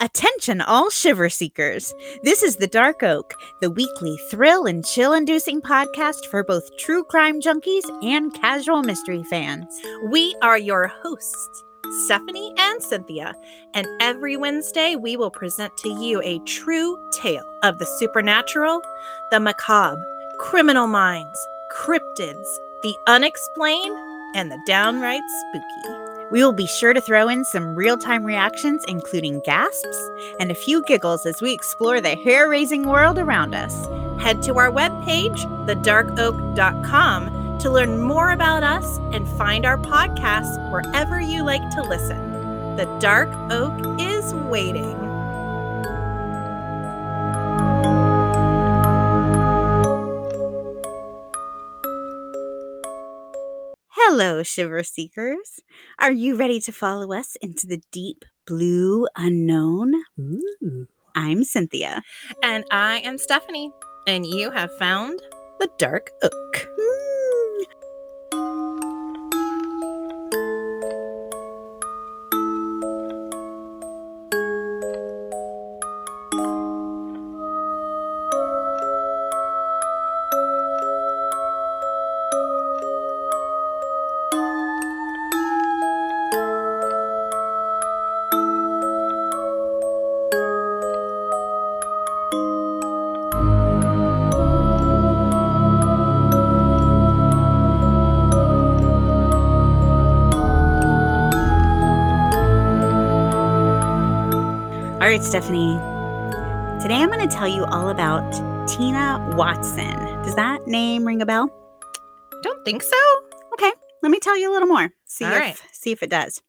Attention, all shiver seekers. This is The Dark Oak, the weekly thrill and chill inducing podcast for both true crime junkies and casual mystery fans. We are your hosts, Stephanie and Cynthia, and every Wednesday we will present to you a true tale of the supernatural, the macabre, criminal minds, cryptids, the unexplained, and the downright spooky. We will be sure to throw in some real time reactions, including gasps and a few giggles as we explore the hair raising world around us. Head to our webpage, thedarkoak.com, to learn more about us and find our podcasts wherever you like to listen. The Dark Oak is waiting. Hello, Shiver Seekers. Are you ready to follow us into the deep blue unknown? Ooh. I'm Cynthia. And I am Stephanie, and you have found the Dark Oak. All right, Stephanie. Today I'm going to tell you all about Tina Watson. Does that name ring a bell? Don't think so. Okay, let me tell you a little more. See All if right. see if it does.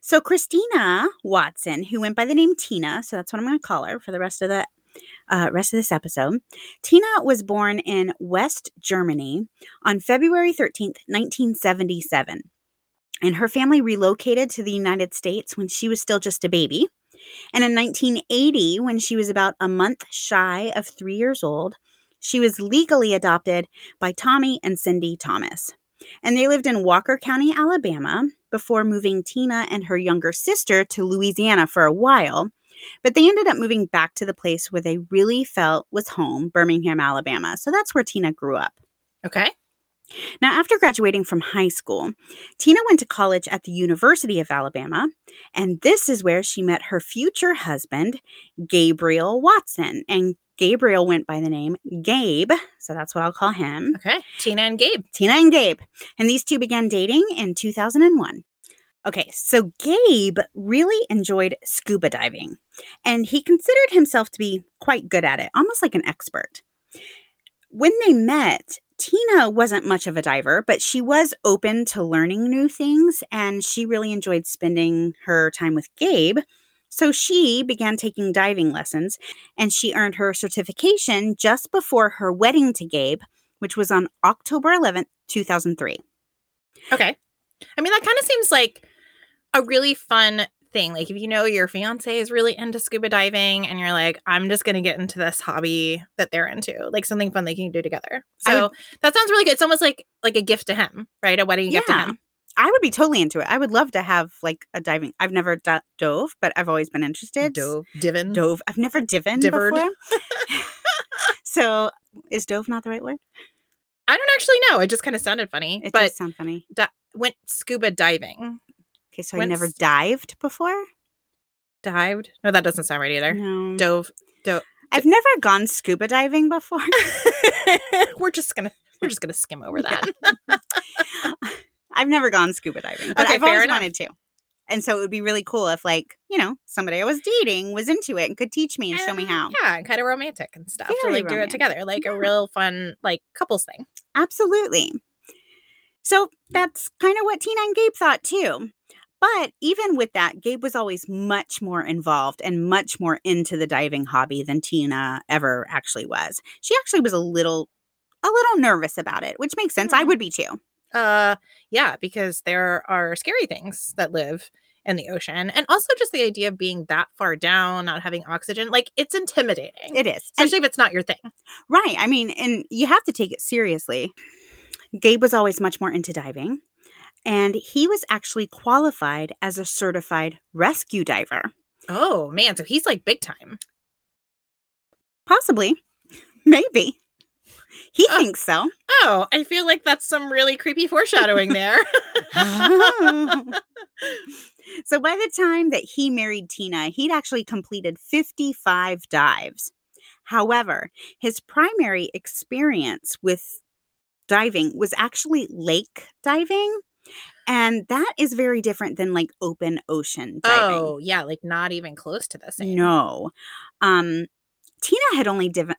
So Christina Watson, who went by the name Tina, so that's what I'm going to call her for the rest of the uh, rest of this episode. Tina was born in West Germany on February 13th, 1977. And her family relocated to the United States when she was still just a baby. And in 1980, when she was about a month shy of three years old, she was legally adopted by Tommy and Cindy Thomas. And they lived in Walker County, Alabama, before moving Tina and her younger sister to Louisiana for a while. But they ended up moving back to the place where they really felt was home, Birmingham, Alabama. So that's where Tina grew up. Okay. Now, after graduating from high school, Tina went to college at the University of Alabama, and this is where she met her future husband, Gabriel Watson. And Gabriel went by the name Gabe, so that's what I'll call him. Okay. Tina and Gabe. Tina and Gabe. And these two began dating in 2001. Okay, so Gabe really enjoyed scuba diving, and he considered himself to be quite good at it, almost like an expert. When they met, Tina wasn't much of a diver, but she was open to learning new things, and she really enjoyed spending her time with Gabe. So she began taking diving lessons, and she earned her certification just before her wedding to Gabe, which was on October 11th, 2003. Okay. I mean, that kind of seems like a really fun thing. Like, if you know your fiance is really into scuba diving and you're like, I'm just going to get into this hobby that they're into, like something fun they can do together. So that sounds really good. It's almost like like a gift to him, right? A wedding gift to him. I would be totally into it. I would love to have like a diving. I've never do- dove, but I've always been interested. Dove, divin. Dove. I've never diven Divered. before. so is dove not the right word? I don't actually know. It just kind of sounded funny. It but does sound funny. went scuba diving. Okay, so I never dived before. Dived? No, that doesn't sound right either. No, Dove. Dove. I've never gone scuba diving before. we're just gonna we're just gonna skim over that. I've never gone scuba diving, but Okay, I've always enough. wanted to. And so it would be really cool if, like, you know, somebody I was dating was into it and could teach me and show me how. Yeah, kind of romantic and stuff. to Very like do it together, like Yeah. a real fun like couples thing. Absolutely. So that's kind of what Tina and Gabe thought too. But even with that, Gabe was always much more involved and much more into the diving hobby than Tina ever actually was. She actually was a little a little nervous about it, which makes sense. I Hmm. would be too. Uh yeah, because there are scary things that live in the ocean. And also just the idea of being that far down, not having oxygen, like it's intimidating. It is. And- especially if it's not your thing. right. I mean, and you have to take it seriously. Gabe was always much more into diving, and he was actually qualified as a certified rescue diver. Oh man, so he's like big time. Possibly. Maybe. He Uh, thinks so. Oh, I feel like that's some really creepy foreshadowing there. so by the time that he married Tina, he'd actually completed 55 dives. However, his primary experience with diving was actually lake diving. And that is very different than like open ocean diving. oh, yeah, like not even close to the same. No. Um Tina had only divin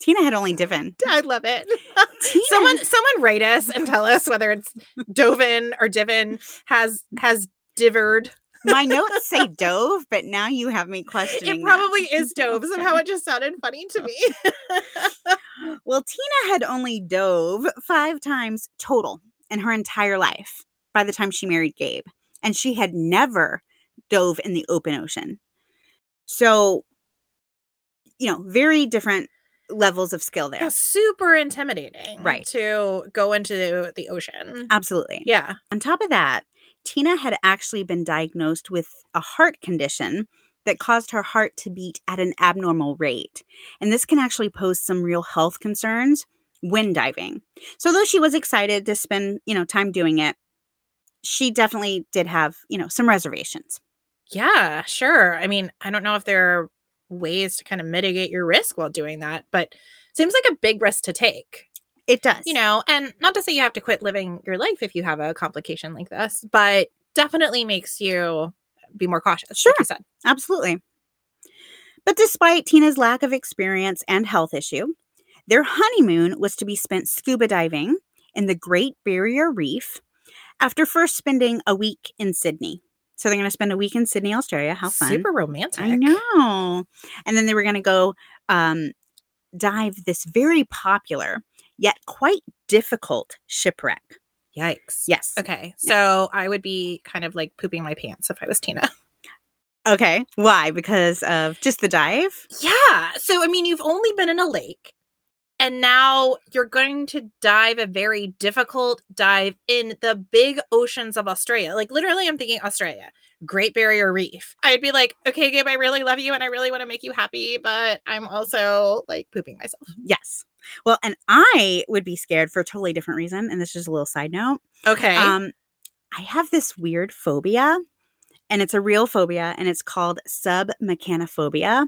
Tina had only divin. I love it. Tina, someone someone write us and tell us whether it's Dovin or Divin has has divered. my notes say dove, but now you have me questioning. It probably is Dove. Somehow it just sounded funny to me. Well, Tina had only dove five times total in her entire life by the time she married Gabe. And she had never dove in the open ocean. So, you know, very different levels of skill there. Yeah, super intimidating. Right. To go into the ocean. Absolutely. Yeah. On top of that, Tina had actually been diagnosed with a heart condition that caused her heart to beat at an abnormal rate. And this can actually pose some real health concerns when diving. So though she was excited to spend, you know, time doing it, she definitely did have, you know, some reservations. Yeah, sure. I mean, I don't know if there are ways to kind of mitigate your risk while doing that, but seems like a big risk to take. It does. You know, and not to say you have to quit living your life if you have a complication like this, but definitely makes you be more cautious. Sure. Like. Absolutely. But despite Tina's lack of experience and health issue, their honeymoon was to be spent scuba diving in the Great Barrier Reef after first spending a week in Sydney. So they're going to spend a week in Sydney, Australia. How fun. Super romantic. I know. And then they were going to go um, dive this very popular yet quite difficult shipwreck. Yikes. Yes. Okay. So I would be kind of like pooping my pants if I was Tina. Okay. Why? Because of just the dive? Yeah. So, I mean, you've only been in a lake and now you're going to dive a very difficult dive in the big oceans of Australia. Like, literally, I'm thinking Australia, Great Barrier Reef. I'd be like, okay, Gabe, I really love you and I really want to make you happy, but I'm also like pooping myself. Yes. Well, and I would be scared for a totally different reason. And this is just a little side note. Okay. Um, I have this weird phobia, and it's a real phobia, and it's called submechanophobia,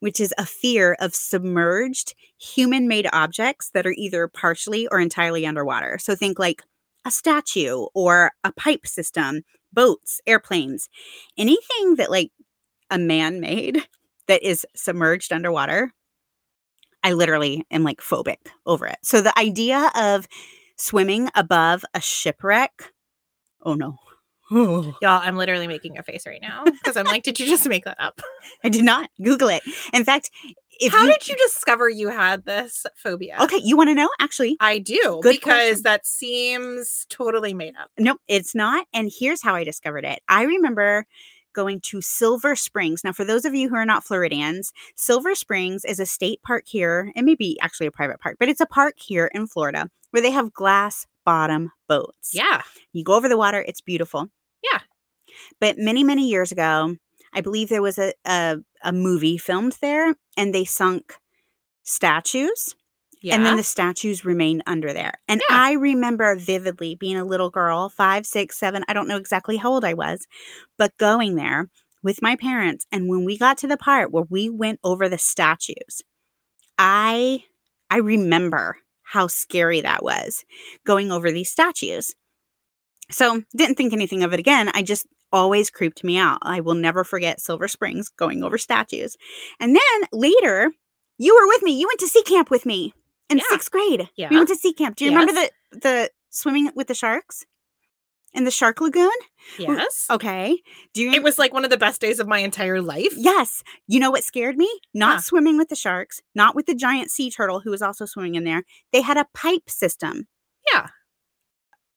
which is a fear of submerged human made objects that are either partially or entirely underwater. So think like a statue or a pipe system, boats, airplanes, anything that like a man made that is submerged underwater. I literally am like phobic over it. So the idea of swimming above a shipwreck. Oh no. Y'all, I'm literally making a face right now because I'm like, did you just make that up? I did not Google it. In fact, if How you, did you discover you had this phobia? Okay, you want to know? Actually, I do Good because question. that seems totally made up. nope, it's not. And here's how I discovered it. I remember going to Silver Springs. Now, for those of you who are not Floridians, Silver Springs is a state park here. It may be actually a private park, but it's a park here in Florida where they have glass bottom boats. Yeah. You go over the water, it's beautiful. Yeah. But many, many years ago, I believe there was a, a, a movie filmed there and they sunk statues Yeah. and then the statues remained under there. And Yeah. I remember vividly being a little girl, five, six, seven, I don't know exactly how old I was, but going there with my parents. And when we got to the part where we went over the statues, I I remember how scary that was going over these statues. So didn't think anything of it again. I just always creeped me out. I will never forget Silver Springs going over statues. And then later, you were with me. You went to sea camp with me in Yeah. sixth grade. Yeah. We went to sea camp. Do you remember the the swimming with the sharks in the shark lagoon? yes. Okay. Do you It was like one of the best days of my entire life. Yes. You know what scared me? Not Huh. swimming with the sharks, not with the giant sea turtle who was also swimming in there. They had a pipe system. Yeah.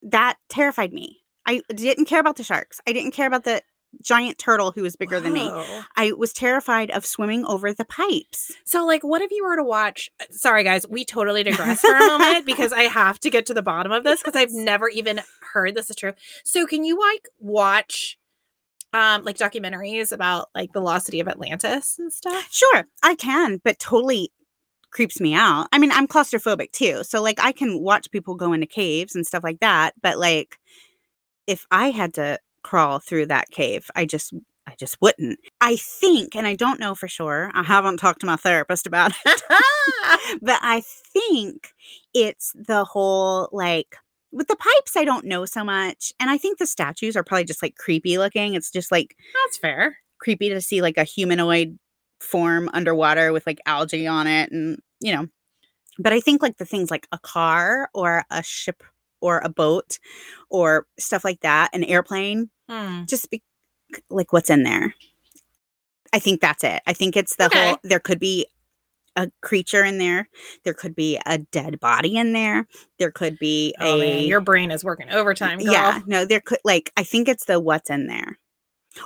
That terrified me. I didn't care about the sharks. I didn't care about the giant turtle who was bigger than me. I was terrified of swimming over the pipes. So, like, what if you were to watch? uh, Sorry, guys, we totally digress for a moment because I have to get to the bottom of this because I've never even heard this is true. So, can you like watch um like documentaries about like the lost city of Atlantis and stuff? Sure, I can, but totally creeps me out. I mean, I'm claustrophobic too. So like I can watch people go into caves and stuff like that, but like if I had to crawl through that cave, I just I just wouldn't. I think, and I don't know for sure. I haven't talked to my therapist about it. but I think it's the whole like with the pipes, I don't know so much. And I think the statues are probably just like creepy looking. It's just like That's fair. creepy to see like a humanoid form underwater with like algae on it and you know. But I think like the things like a car or a ship or a boat or stuff like that, an airplane, Hmm. just be like what's in there. I think that's it. I think it's the Okay. whole there could be a creature in there. There could be a dead body in there. There could be Oh, a man, your brain is working overtime, girl. yeah, no, there could like I think it's the what's in there.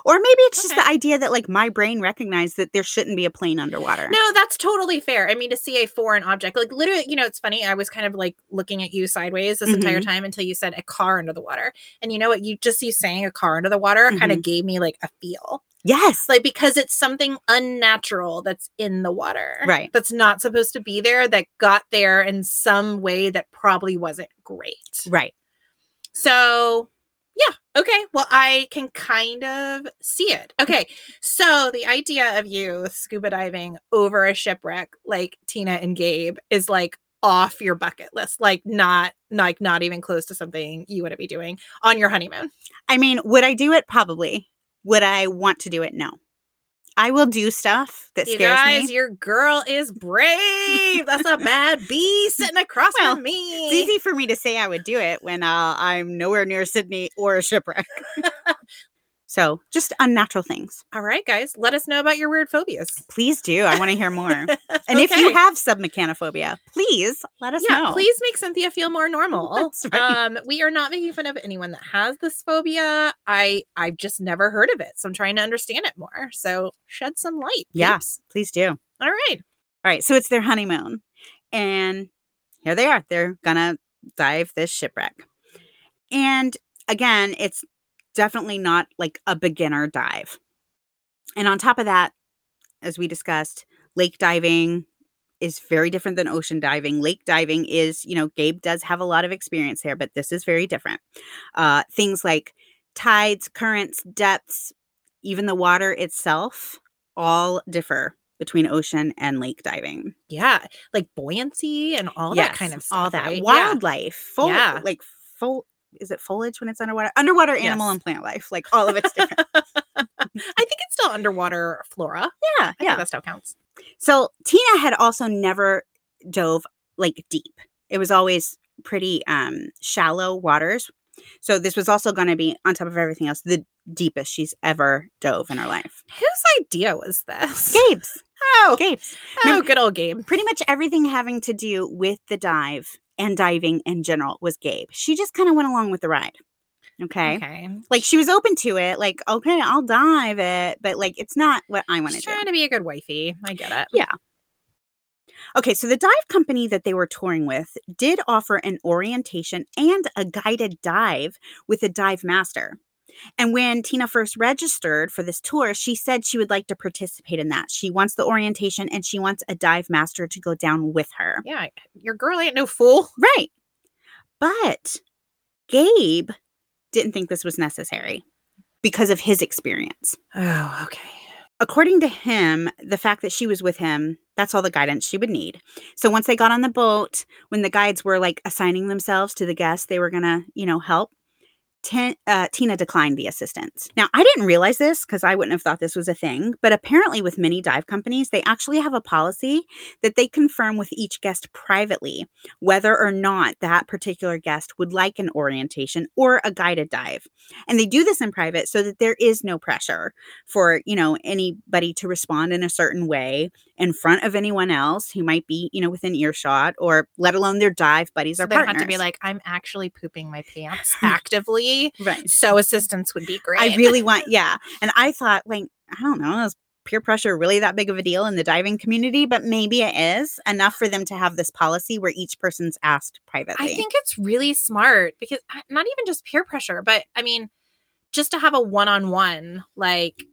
Or maybe it's just the idea that like my brain recognized that there shouldn't be a plane underwater. No, that's totally fair. I mean, to see a foreign object, like literally, you know, it's funny. I was kind of like looking at you sideways this entire Mhm. time until you said a car under the water. And you know what? You just you saying a car under the water kind Mm-hmm. of gave me like a feel. Yes. like because it's something unnatural that's in the water Right. that's not supposed to be there that got there in some way that probably wasn't great Right. so yeah okay well i can kind of see it okay so the idea of you scuba diving over a shipwreck like tina and gabe is like off your bucket list like not like not even close to something you to be doing on your honeymoon I mean, would I do it? Probably. Would I want to do it? No. I will do stuff that You scares guys, me. your girl is brave. That's a bad bee sitting across Well, from me. It's easy for me to say I would do it when uh, I'm nowhere near Sydney or a shipwreck. so, just unnatural things. All right, guys, let us know about your weird phobias. Please do. I want to hear more. And if you Okay. have submechanophobia, please let us yeah, know. please make Cynthia feel more normal. That's right. Um, we are not making fun of anyone that has this phobia. I I've just never heard of it, so I'm trying to understand it more. So shed some light. Yeah. peeps. Please do. All right. All right, so it's their honeymoon, and here they are. They're gonna dive this shipwreck, and again, it's definitely not like a beginner dive. And on top of that, as we discussed, lake diving is very different than ocean diving. Lake diving is, you know, Gabe does have a lot of experience there, but this is very different. Uh, things like tides, currents, depths, even the water itself, all differ between ocean and lake diving. Yeah, like buoyancy and all that kind of stuff. all that right? Wildlife, fol- Yeah. like fol- is it foliage when it's underwater? Underwater animal Yes. and plant life, like all of it's different. I think it's still underwater flora. yeah, I yeah. that still counts. So Tina had also never dove like deep. It was always pretty um shallow waters. So this was also going to be on top of everything else the deepest she's ever dove in her life. Whose idea was this? Gabe's, Oh, Gabe's. oh, good old Gabe. Pretty much everything having to do with the dive and diving in general was Gabe. She just kind of went along with the ride. Okay. Okay. Like she was open to it, like, okay, I'll dive it, but like it's not what I want to do. trying to be a good wifey. I get it. Yeah. Okay, so the dive company that they were touring with did offer an orientation and a guided dive with a dive master. And when Tina first registered for this tour, she said she would like to participate in that. She wants the orientation and she wants a dive master to go down with her. Yeah. Your girl ain't no fool. Right. But Gabe didn't think this was necessary because of his experience. Oh, okay. according to him, the fact that she was with him, that's all the guidance she would need. So once they got on the boat, when the guides were like assigning themselves to the guests they were going to, you know, help, Tin- uh, Tina declined the assistance. Now, I didn't realize this because I wouldn't have thought this was a thing, but apparently, with many dive companies, they actually have a policy that they confirm with each guest privately whether or not that particular guest would like an orientation or a guided dive. And they do this in private so that there is no pressure for, you know, anybody to respond in a certain way in front of anyone else who might be, you know, within earshot or let alone their dive buddies So or they don't partners. have to be like, I'm actually pooping my pants actively. Right. So assistance would be great. I really want, yeah. And I thought, like, I don't know, is peer pressure really that big of a deal in the diving community? But maybe it is enough for them to have this policy where each person's asked privately. I think it's really smart because uh, not even just peer pressure, but I mean, just to have a one-on-one like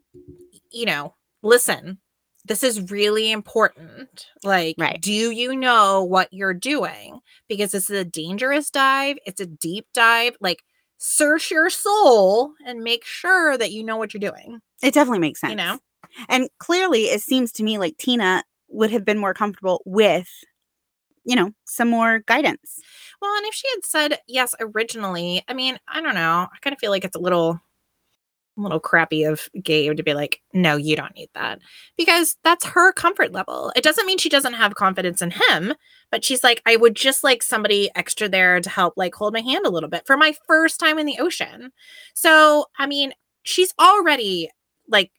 you know listen this is really important like Right. do you know what you're doing because this is a dangerous dive it's a deep dive like search your soul and make sure that you know what you're doing It definitely makes sense. you know And clearly, it seems to me like Tina would have been more comfortable with, you know, some more guidance. well and if she had said yes originally i mean i don't know i kind of feel like it's a little little crappy of Gabe to be like, no, you don't need that. Because that's her comfort level. It doesn't mean she doesn't have confidence in him, but she's like, I would just like somebody extra there to help like hold my hand a little bit for my first time in the ocean. So, I mean, she's already like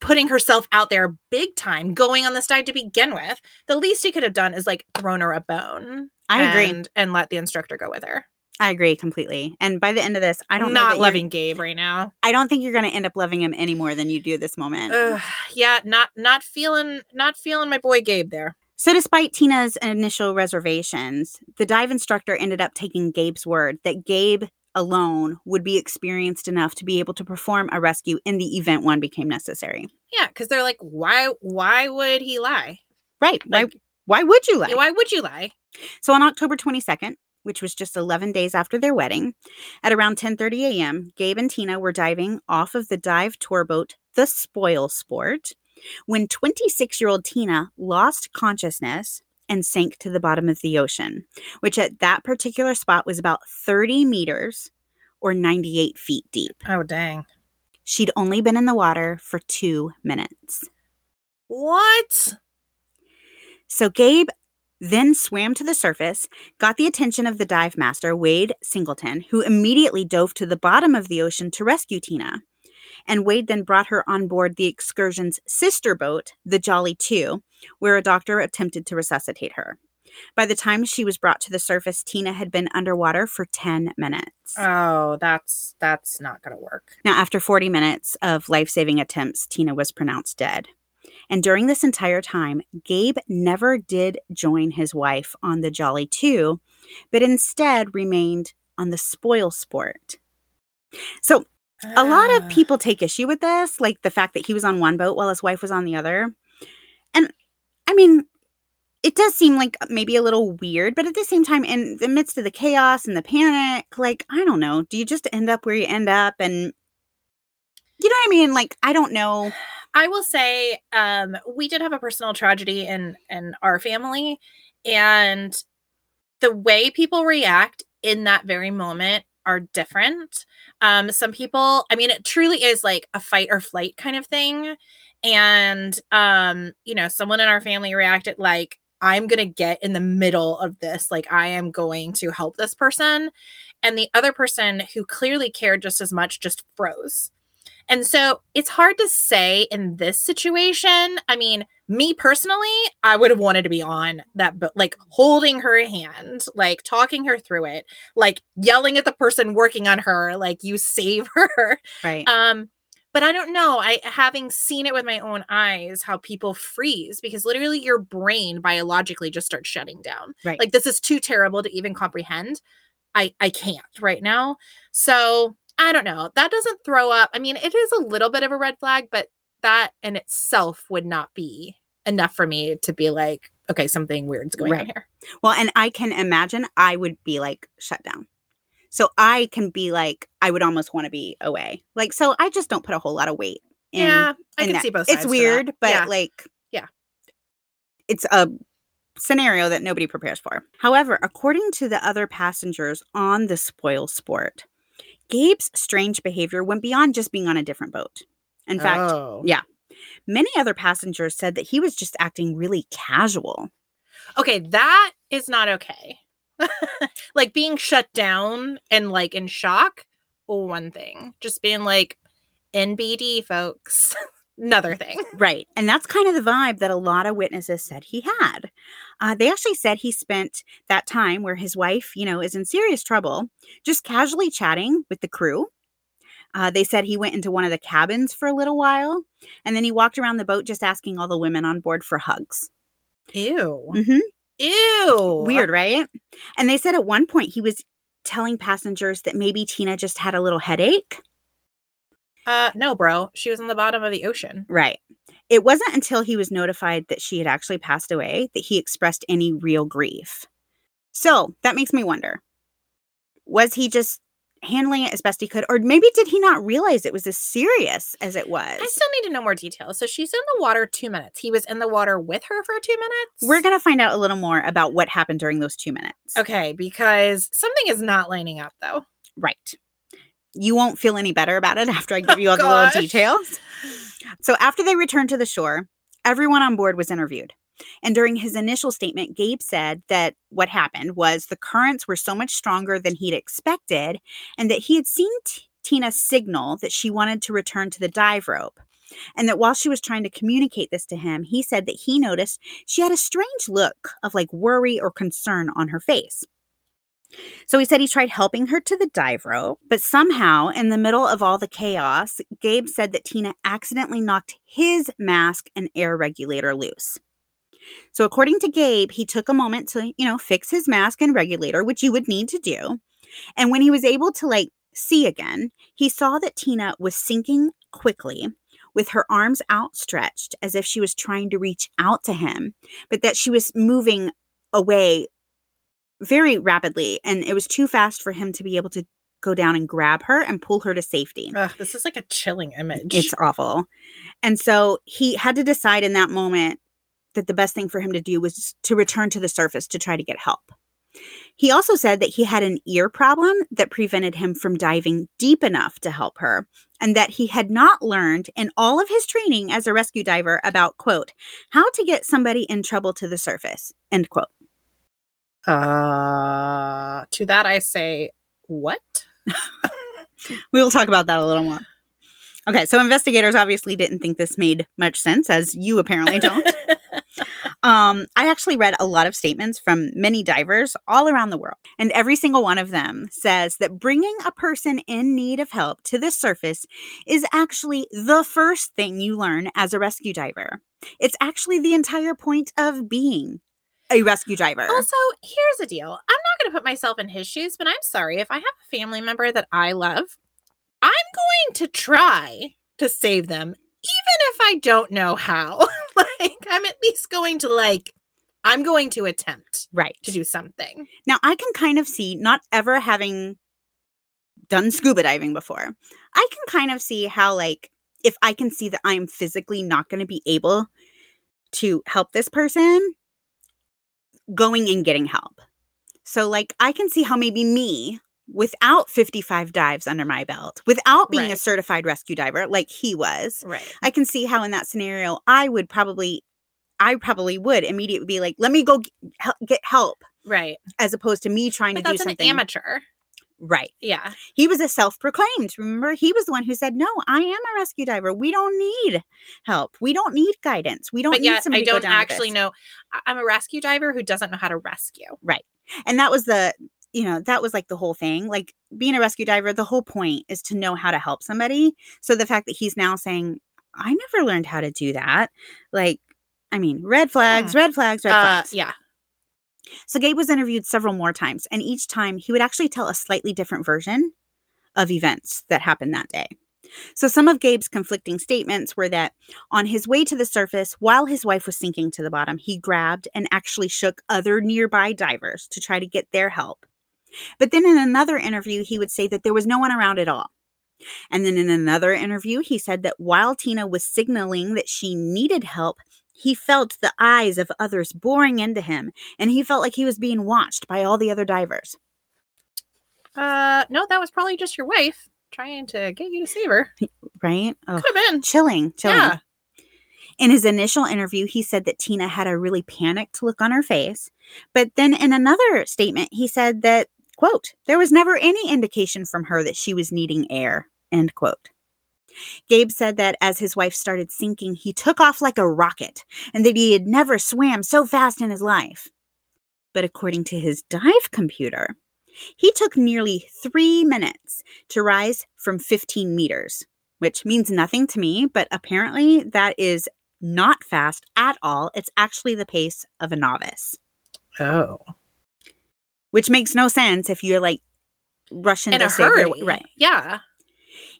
putting herself out there big time, going on this dive to begin with. The least he could have done is like thrown her a bone. I agree. And, and let the instructor go with her. I agree completely. And by the end of this, I don't not loving Gabe right now. I don't think you're going to end up loving him any more than you do this moment. Ugh, yeah, not not feeling not feeling my boy Gabe there. So, despite Tina's initial reservations, the dive instructor ended up taking Gabe's word that Gabe alone would be experienced enough to be able to perform a rescue in the event one became necessary. Yeah, because they're like, why why would he lie? Right. Why, Like, why would you lie? why would you lie? So on October 22nd, which was just 11 days after their wedding, at around 10:30 a.m., Gabe and Tina were diving off of the dive tour boat, the Spoil Sport, when 26-year-old Tina lost consciousness and sank to the bottom of the ocean, which at that particular spot was about 30 meters or 98 feet deep. Oh dang. She'd only been in the water for 2 minutes. What? So Gabe then swam to the surface, got the attention of the dive master, Wade Singleton, who immediately dove to the bottom of the ocean to rescue Tina. And Wade then brought her on board the excursion's sister boat, the Jolly Two, where a doctor attempted to resuscitate her. By the time she was brought to the surface, Tina had been underwater for 10 minutes. Oh, that's that's not gonna work. Now, after 40 minutes of life saving attempts, Tina was pronounced dead. And during this entire time, Gabe never did join his wife on the Jolly 2, but instead remained on the Spoil Sport. So, a lot of Ah. people take issue with this, like the fact that he was on one boat while his wife was on the other. And I mean, it does seem like maybe a little weird, but at the same time, in the midst of the chaos and the panic, like, I don't know, do you just end up where you end up? And you know what I mean? Like, I don't know. I will say, um, we did have a personal tragedy in in our family, and the way people react in that very moment are different. Um, some people, I mean, it truly is like a fight or flight kind of thing. And um, you know, someone in our family reacted like, I'm gonna get in the middle of this, like I am going to help this person. And the other person who clearly cared just as much just froze. And so it's hard to say in this situation. I mean, me personally, I would have wanted to be on that boat, like holding her hand, like talking her through it, like yelling at the person working on her, like you save her. Right. Um, but I don't know. I having seen it with my own eyes, how people freeze because literally your brain biologically just starts shutting down. Right. Like this is too terrible to even comprehend. I I can't right now. So I don't know. That doesn't throw up. I mean, it is a little bit of a red flag, but that in itself would not be enough for me to be like, okay, something weird's going on here. Well, and I can imagine I would be like shut down. So I can be like, I would almost want to be away. Like, so I just don't put a whole lot of weight in. yeah, I in can that. see both sides. It's weird, but yeah. like, Yeah. it's a scenario that nobody prepares for. However, according to the other passengers on the spoil sport, Gabe's strange behavior went beyond just being on a different boat. In fact, Oh. yeah. many other passengers said that he was just acting really casual. okay, that is not okay. like being shut down and like in shock, one thing. Just being like NBD, folks, another thing. Right. And that's kind of the vibe that a lot of witnesses said he had. Uh, they actually said he spent that time where his wife, you know, is in serious trouble, just casually chatting with the crew. Uh, they said he went into one of the cabins for a little while and then he walked around the boat just asking all the women on board for hugs. Ew. hmm Ew. Weird, right? And they said at one point he was telling passengers that maybe Tina just had a little headache. Uh, no, bro. She was on the bottom of the ocean. Right. It wasn't until he was notified that she had actually passed away that he expressed any real grief. So that makes me wonder was he just handling it as best he could? Or maybe did he not realize it was as serious as it was? I still need to know more details. So she's in the water two minutes. He was in the water with her for two minutes. We're going to find out a little more about what happened during those two minutes. Okay, because something is not lining up though. Right. You won't feel any better about it after I give oh, you all the little details. So after they returned to the shore, everyone on board was interviewed. And during his initial statement, Gabe said that what happened was the currents were so much stronger than he'd expected, and that he had seen T- Tina signal that she wanted to return to the dive rope. And that while she was trying to communicate this to him, he said that he noticed she had a strange look of like worry or concern on her face. So he said he tried helping her to the dive rope, but somehow, in the middle of all the chaos, Gabe said that Tina accidentally knocked his mask and air regulator loose. So, according to Gabe, he took a moment to, you know, fix his mask and regulator, which you would need to do. And when he was able to, like, see again, he saw that Tina was sinking quickly with her arms outstretched as if she was trying to reach out to him, but that she was moving away very rapidly. And it was too fast for him to be able to go down and grab her and pull her to safety. Ugh, this is like a chilling image. It's awful. And so he had to decide in that moment that the best thing for him to do was to return to the surface to try to get help. He also said that he had an ear problem that prevented him from diving deep enough to help her, and that he had not learned in all of his training as a rescue diver about, quote, how to get somebody in trouble to the surface, end quote. Uh to that I say, what? We will talk about that a little more. Okay, so investigators obviously didn't think this made much sense, as you apparently don't. Um, I actually read a lot of statements from many divers all around the world, and every single one of them says that bringing a person in need of help to the surface is actually the first thing you learn as a rescue diver. It's actually the entire point of being a rescue diver. Also, here's the deal. I'm not going to put myself in his shoes, but I'm sorry. If I have a family member that I love, I'm going to try to save them, even if I don't know how. like, I'm at least going to, like, I'm going to attempt right. to do something. Now, I can kind of see, not ever having done scuba diving before, I can kind of see how, like, if I can see that I'm physically not going to be able to help this person, going and getting help. So, like, I can see how maybe me, without 55 dives under my belt, without being a certified rescue diver like he was, Right. I can see how in that scenario I would probably, I probably would immediately be like, let me go get help, Right. as opposed to me trying But to do something. amateur. Right. Yeah. He was a self proclaimed. Remember, he was the one who said, No, I am a rescue diver. We don't need help. We don't need guidance. We don't But need yet, somebody I don't actually know. I'm a rescue diver who doesn't know how to rescue. Right. And that was the, you know, that was like the whole thing. Like being a rescue diver, the whole point is to know how to help somebody. So the fact that he's now saying, I never learned how to do that. Like, I mean, red flags, red flags, red Uh, flags. yeah. So Gabe was interviewed several more times, and each time he would actually tell a slightly different version of events that happened that day. So some of Gabe's conflicting statements were that on his way to the surface, while his wife was sinking to the bottom, he grabbed and actually shook other nearby divers to try to get their help. But then in another interview, he would say that there was no one around at all. And then in another interview, he said that while Tina was signaling that she needed help, he felt the eyes of others boring into him, and he felt like he was being watched by all the other divers. Uh, no, that was probably just your wife trying to get you to save her. Right? Oh, Could have been. chilling, chilling. Yeah. In his initial interview, he said that Tina had a really panicked look on her face. But then in another statement, he said that, quote, there was never any indication from her that she was needing air, end quote. Gabe said that as his wife started sinking, he took off like a rocket and that he had never swam so fast in his life. But according to his dive computer, he took nearly three minutes to rise from 15 meters, which means nothing to me, but apparently that is not fast at all. It's actually the pace of a novice, Oh. which makes no sense if you're like rushing In to a save your hurry. right. Yeah.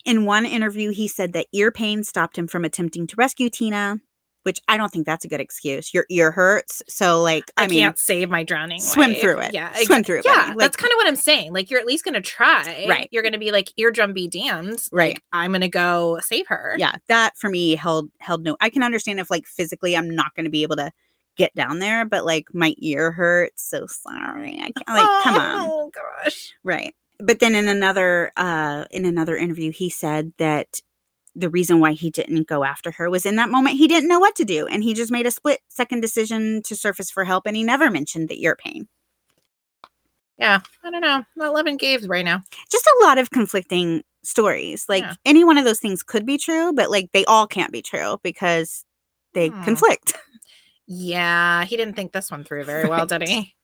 In one interview, he said that ear pain stopped him from attempting to rescue Tina, which I don't think that's a good excuse. Your ear hurts. So, like, I, I, mean, can't save my drowning. swim wife. through it. Yeah, Swim through it, Yeah. Like- that's kind of what I'm saying. Like you're at least gonna try. Right. You're gonna be like eardrum be damned. right. I'm gonna go save her. Yeah. That for me held held no. I can understand if like physically I'm not going to be able to get down there, but like my ear hurts. So sorry. I can't like come on. Oh gosh. Right. But then in another uh in another interview he said that the reason why he didn't go after her was in that moment he didn't know what to do and he just made a split second decision to surface for help and he never mentioned the ear pain. Yeah. I don't know. Not loving Gabe's right now. Just a lot of conflicting stories. Like Yeah. any one of those things could be true, but like they all can't be true because they Hmm. conflict. Yeah, he didn't think this one through very well, did he?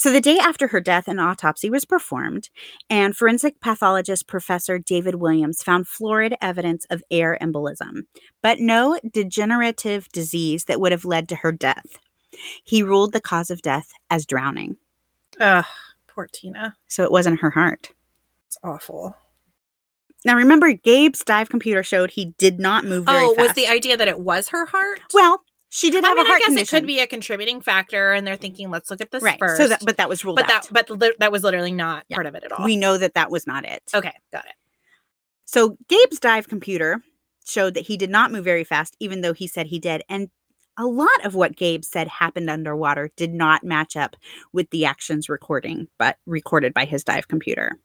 So the day after her death, an autopsy was performed, and forensic pathologist Professor David Williams found florid evidence of air embolism, but no degenerative disease that would have led to her death. He ruled the cause of death as drowning, Ugh, poor Tina. so it wasn't her heart. It's awful. Now remember, Gabe's dive computer showed he did not move very Oh, fast. was the idea that it was her heart? well? She did I have mean, a heart I guess condition, it could be a contributing factor, and they're thinking, let's look at this right? first. So that, but that was ruled but out. that, but li- that was literally not Yeah. part of it at all. we know that that was not it. okay, got it. So Gabe's dive computer showed that he did not move very fast, even though he said he did. And a lot of what Gabe said happened underwater did not match up with the actions recording, but recorded by his dive computer.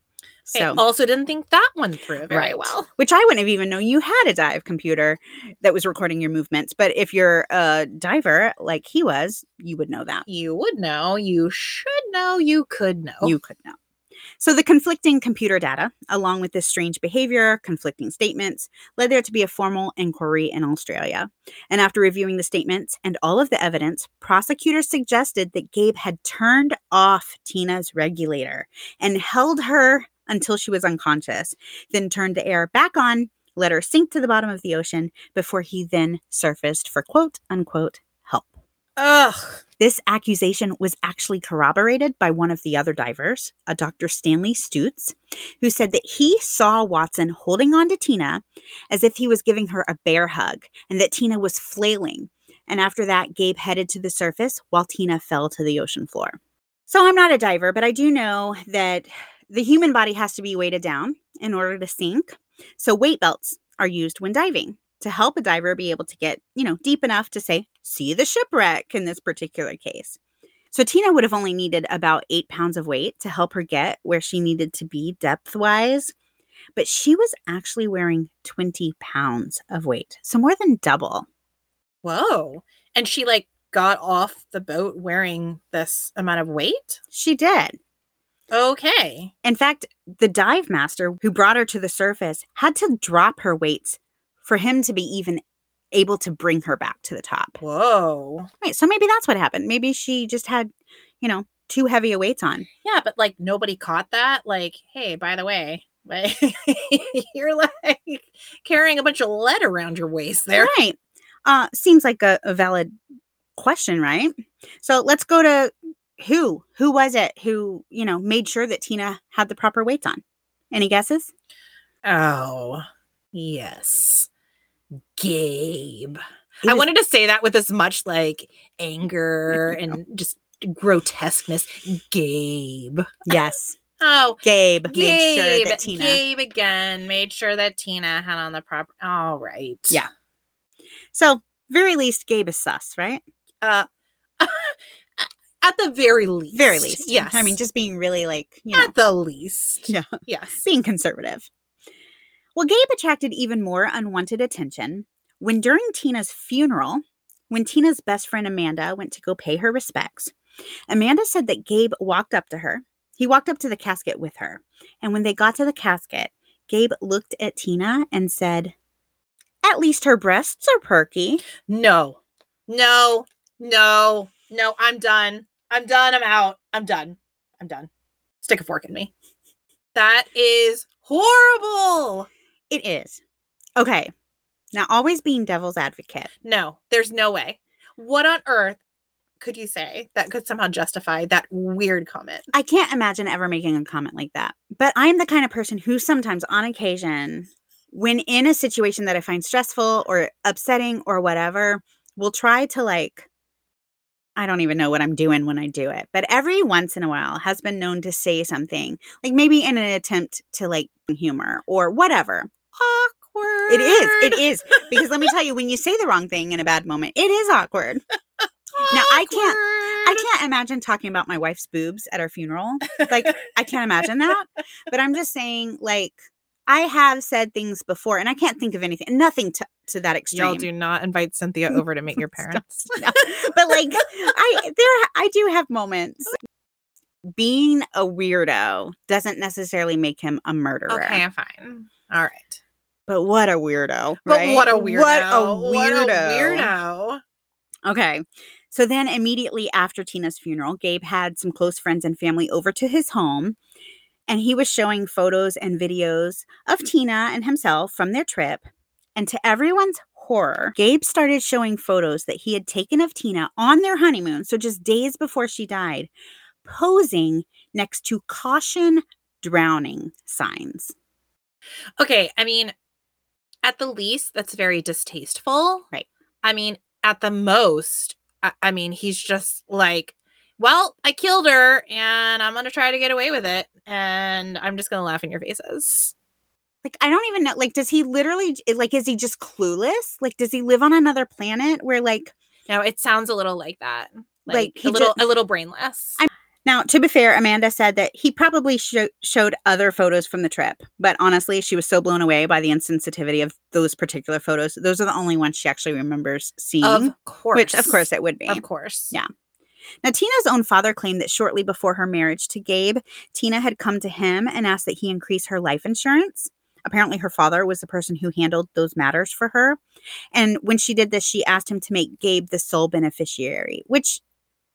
So, also didn't think that one through very Right. well. which I wouldn't have even known you had a dive computer that was recording your movements. But if you're a diver like he was, you would know that. You would know. You should know. You could know. You could know. So the conflicting computer data, along with this strange behavior, conflicting statements, led there to be a formal inquiry in Australia. And after reviewing the statements and all of the evidence, prosecutors suggested that Gabe had turned off Tina's regulator and held her until she was unconscious, then turned the air back on, let her sink to the bottom of the ocean before he then surfaced for quote unquote help. Ugh. This accusation was actually corroborated by one of the other divers, a Dr. Stanley Stutz, who said that he saw Watson holding on to Tina as if he was giving her a bear hug and that Tina was flailing. And after that, Gabe headed to the surface while Tina fell to the ocean floor. So I'm not a diver, but I do know that the human body has to be weighted down in order to sink. So weight belts are used when diving to help a diver be able to get, you know, deep enough to say, see the shipwreck in this particular case. So Tina would have only needed about eight pounds of weight to help her get where she needed to be depth wise. But she was actually wearing 20 pounds of weight. So more than double. Whoa. And she like got off the boat wearing this amount of weight? She did. Okay. In fact, the dive master who brought her to the surface had to drop her weights for him to be even able to bring her back to the top. Whoa. Right. So maybe that's what happened. Maybe she just had, you know, too heavy a weights on. Yeah, but like nobody caught that. Like, hey, by the way, like, you're like carrying a bunch of lead around your waist there. Right. Uh, seems like a, a valid question, right? So let's go to who? Who was it who, you know, made sure that Tina had the proper weights on? Any guesses? Oh, yes. Gabe. He I wanted to say that with as much like anger and just grotesqueness. Gabe. Yes. Oh, Gabe, Gabe. made sure that Tina. Gabe again made sure that Tina had on the proper. All right. Yeah. So, very least, Gabe is sus, right? Uh, at the very least. Very least. Yes. I mean, just being really like, you know, at the least. Yeah. Yes. being conservative. Well, Gabe attracted even more unwanted attention when during Tina's funeral, when Tina's best friend Amanda went to go pay her respects. Amanda said that Gabe walked up to her. He walked up to the casket with her. And when they got to the casket, Gabe looked at Tina and said, At least her breasts are perky. No. No. No. No. I'm done. I'm done. I'm out. I'm done. I'm done. Stick a fork in me. That is horrible. It is. Okay. Now, always being devil's advocate. No, there's no way. What on earth could you say that could somehow justify that weird comment? I can't imagine ever making a comment like that. But I'm the kind of person who sometimes, on occasion, when in a situation that I find stressful or upsetting or whatever, we'll try to like I don't even know what I'm doing when I do it. But every once in a while has been known to say something, like maybe in an attempt to like humor or whatever. Awkward. It is. It is. Because let me tell you, when you say the wrong thing in a bad moment, it is awkward. Now, I can't- I can't imagine talking about my wife's boobs at our funeral. Like, I can't imagine that. But I'm just saying, like, I have said things before, and I can't think of anything, nothing to, to that extreme. Y'all do not invite Cynthia over to meet your parents. No. But like, I there, I do have moments. Being a weirdo doesn't necessarily make him a murderer. okay, fine. All right. But what a weirdo! But right? what a weirdo. What a What a weirdo! weirdo. Okay. So then immediately after Tina's funeral, Gabe had some close friends and family over to his home and he was showing photos and videos of Tina and himself from their trip. And to everyone's horror, Gabe started showing photos that he had taken of Tina on their honeymoon, so just days before she died, posing next to caution drowning signs. Okay, I mean, at the least, that's very distasteful. Right. I mean, at the most, I, I mean, he's just like, well, I killed her and I'm going to try to get away with it. And I'm just going to laugh in your faces. Like I don't even know like does he literally like is he just clueless? Like does he live on another planet where like No, it sounds a little like that. Like, Like, a little, ju- a little brainless. I'm- Now, to be fair, Amanda said that he probably sho- showed other photos from the trip, but honestly, she was so blown away by the insensitivity of those particular photos. Those are the only ones she actually remembers seeing, of course. which, of course, it would be. Of course. Yeah. Now, Tina's own father claimed that shortly before her marriage to Gabe, Tina had come to him and asked that he increase her life insurance. Apparently, her father was the person who handled those matters for her. And when she did this, she asked him to make Gabe the sole beneficiary, which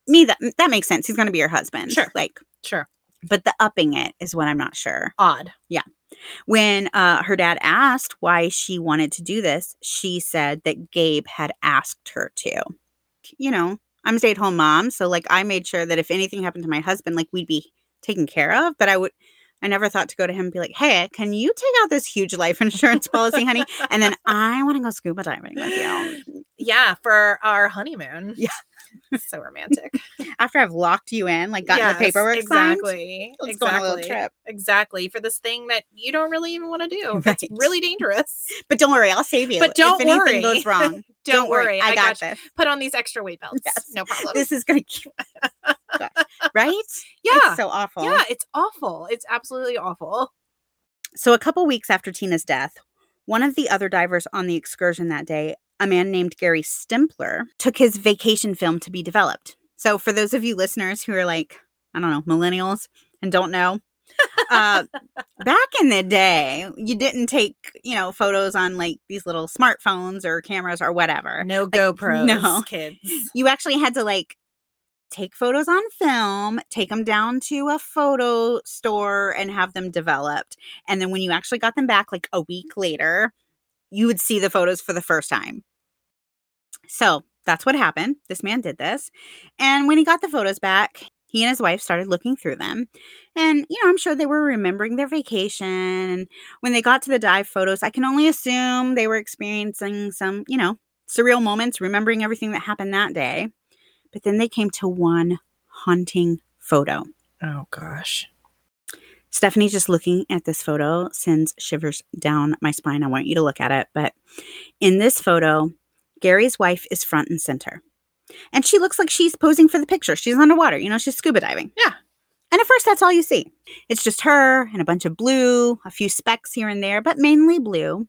me that that makes sense. He's going to be her husband. Sure. Like, Sure. but the upping it is what I'm not sure. Odd. Yeah. When uh, her dad asked why she wanted to do this, she said that Gabe had asked her to. You know, I'm a stay at home mom. So, like, I made sure that if anything happened to my husband, like, we'd be taken care of. But I would, I never thought to go to him and be like, hey, can you take out this huge life insurance policy, honey? And then I want to go scuba diving with you. Yeah, for our honeymoon. Yeah. so romantic. After I've locked you in, like, gotten Yes, the paperwork signed. exactly. Go exactly. trip. Exactly. For this thing that you don't really even want to do. Right. It's really dangerous. But don't worry, I'll save you. But don't if anything worry. goes wrong. Don't, worry. I, got, got this. Put on these extra weight belts. Yes. No problem. This is gonna keep Gosh, right? yeah. It's so awful. yeah, it's awful. It's absolutely awful. So, a couple weeks after Tina's death, one of the other divers on the excursion that day, a man named Gary Stimpler, took his vacation film to be developed. So, for those of you listeners who are like, I don't know, millennials and don't know, uh, back in the day, you didn't take, you know, photos on like these little smartphones or cameras or whatever. No GoPros, no. kids. You actually had to like take photos on film, take them down to a photo store and have them developed. And then when you actually got them back like a week later, you would see the photos for the first time. So that's what happened. This man did this. And when he got the photos back, he and his wife started looking through them. And, you know, I'm sure they were remembering their vacation. And when they got to the dive photos, I can only assume they were experiencing some, you know, surreal moments, remembering everything that happened that day. But then they came to one haunting photo. Oh gosh. Stephanie, just looking at this photo sends shivers down my spine. I want you to look at it. But in this photo, Gary's wife is front and center. And she looks like she's posing for the picture. She's underwater, you know, she's scuba diving. Yeah. And at first, that's all you see. It's just her and a bunch of blue, a few specks here and there, but mainly blue.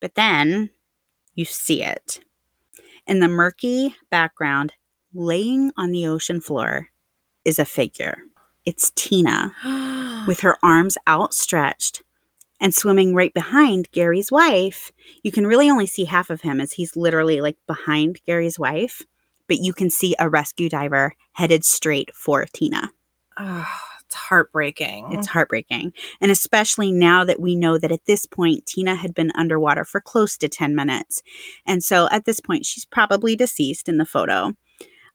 But then you see it. In the murky background, laying on the ocean floor, is a figure. It's Tina with her arms outstretched and swimming right behind Gary's wife. You can really only see half of him as he's literally like behind Gary's wife, but you can see a rescue diver headed straight for Tina. oh, it's heartbreaking. It's heartbreaking. And especially now that we know that at this point, Tina had been underwater for close to 10 minutes. And so at this point, she's probably deceased in the photo.